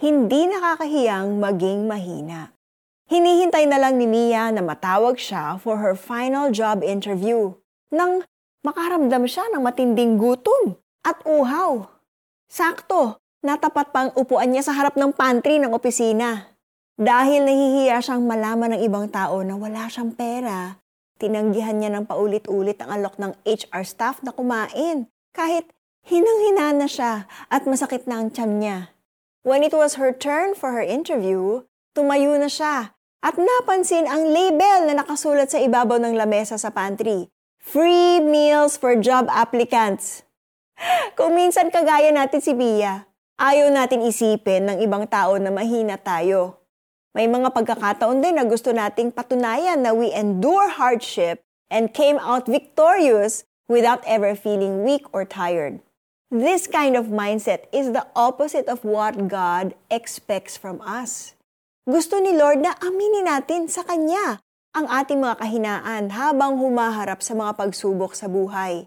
Hindi nakakahiyang maging mahina. Hinihintay na lang ni Mia na matawag siya for her final job interview nang makaramdam siya ng matinding gutom at uhaw. Sakto, natapat pa ang upuan niya sa harap ng pantry ng opisina. Dahil nahihiya siyang malaman ng ibang tao na wala siyang pera, tinanggihan niya ng paulit-ulit ang alok ng HR staff na kumain kahit hinang-hina na siya at masakit na ang tiyan niya. When it was her turn for her interview, tumayo na siya at napansin ang label na nakasulat sa ibabaw ng lamesa sa pantry. Free meals for job applicants. Kung minsan kagaya natin si Bia, ayaw natin isipin ng ibang tao na mahina tayo. May mga pagkakataon din na gusto nating patunayan na we endure hardship and came out victorious without ever feeling weak or tired. This kind of mindset is the opposite of what God expects from us. Gusto ni Lord na aminin natin sa Kanya ang ating mga kahinaan habang humaharap sa mga pagsubok sa buhay.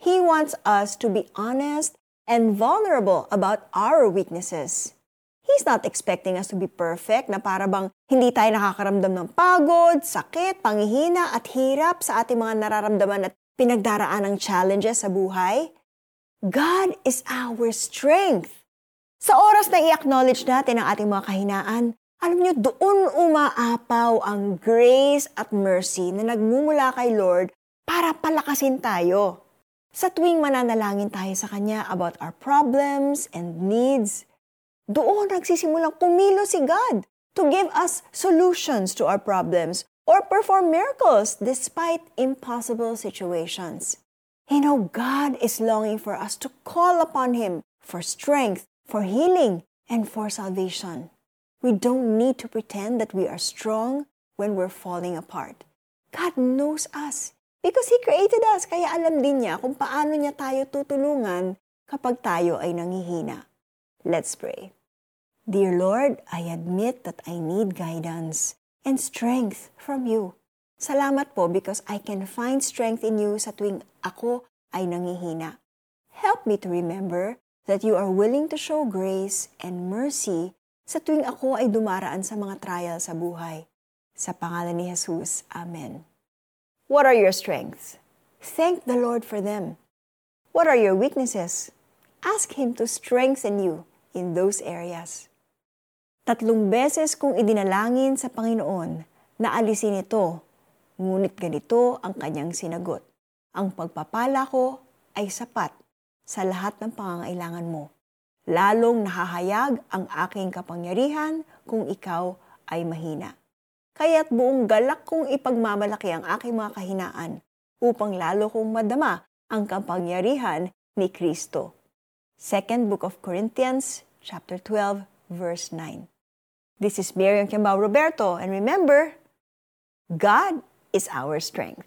He wants us to be honest and vulnerable about our weaknesses. He's not expecting us to be perfect na para bang hindi tayo nakakaramdam ng pagod, sakit, pangihina at hirap sa ating mga nararamdaman at pinagdaraan ng challenges sa buhay. God is our strength. Sa oras na i-acknowledge natin ang ating mga kahinaan, alam niyo, doon umaapaw ang grace at mercy na nagmumula kay Lord para palakasin tayo. Sa tuwing mananalangin tayo sa Kanya about our problems and needs, doon nagsisimulang kumilo si God to give us solutions to our problems or perform miracles despite impossible situations. You know, God is longing for us to call upon Him for strength, for healing, and for salvation. We don't need to pretend that we are strong when we're falling apart. God knows us because He created us, kaya alam din niya kung paano niya tayo tutulungan kapag tayo ay nangihina. Let's pray. Dear Lord, I admit that I need guidance and strength from you. Salamat po because I can find strength in you sa tuwing ako ay nangihina. Help me to remember that you are willing to show grace and mercy sa tuwing ako ay dumaraan sa mga trial sa buhay. Sa pangalan ni Jesus, Amen. What are your strengths? Thank the Lord for them. What are your weaknesses? Ask Him to strengthen you in those areas. Tatlong beses kong idinalangin sa Panginoon na alisin ito Ngunit ganito ang kanyang sinagot. Ang pagpapala ko ay sapat sa lahat ng pangangailangan mo. Lalong nahahayag ang aking kapangyarihan kung ikaw ay mahina. Kaya't buong galak kong ipagmamalaki ang aking mga kahinaan upang lalo kong madama ang kapangyarihan ni Kristo. Second Book of Corinthians, chapter 12, verse 9. This is Miriam Kiambao Roberto, and remember, God is our strength.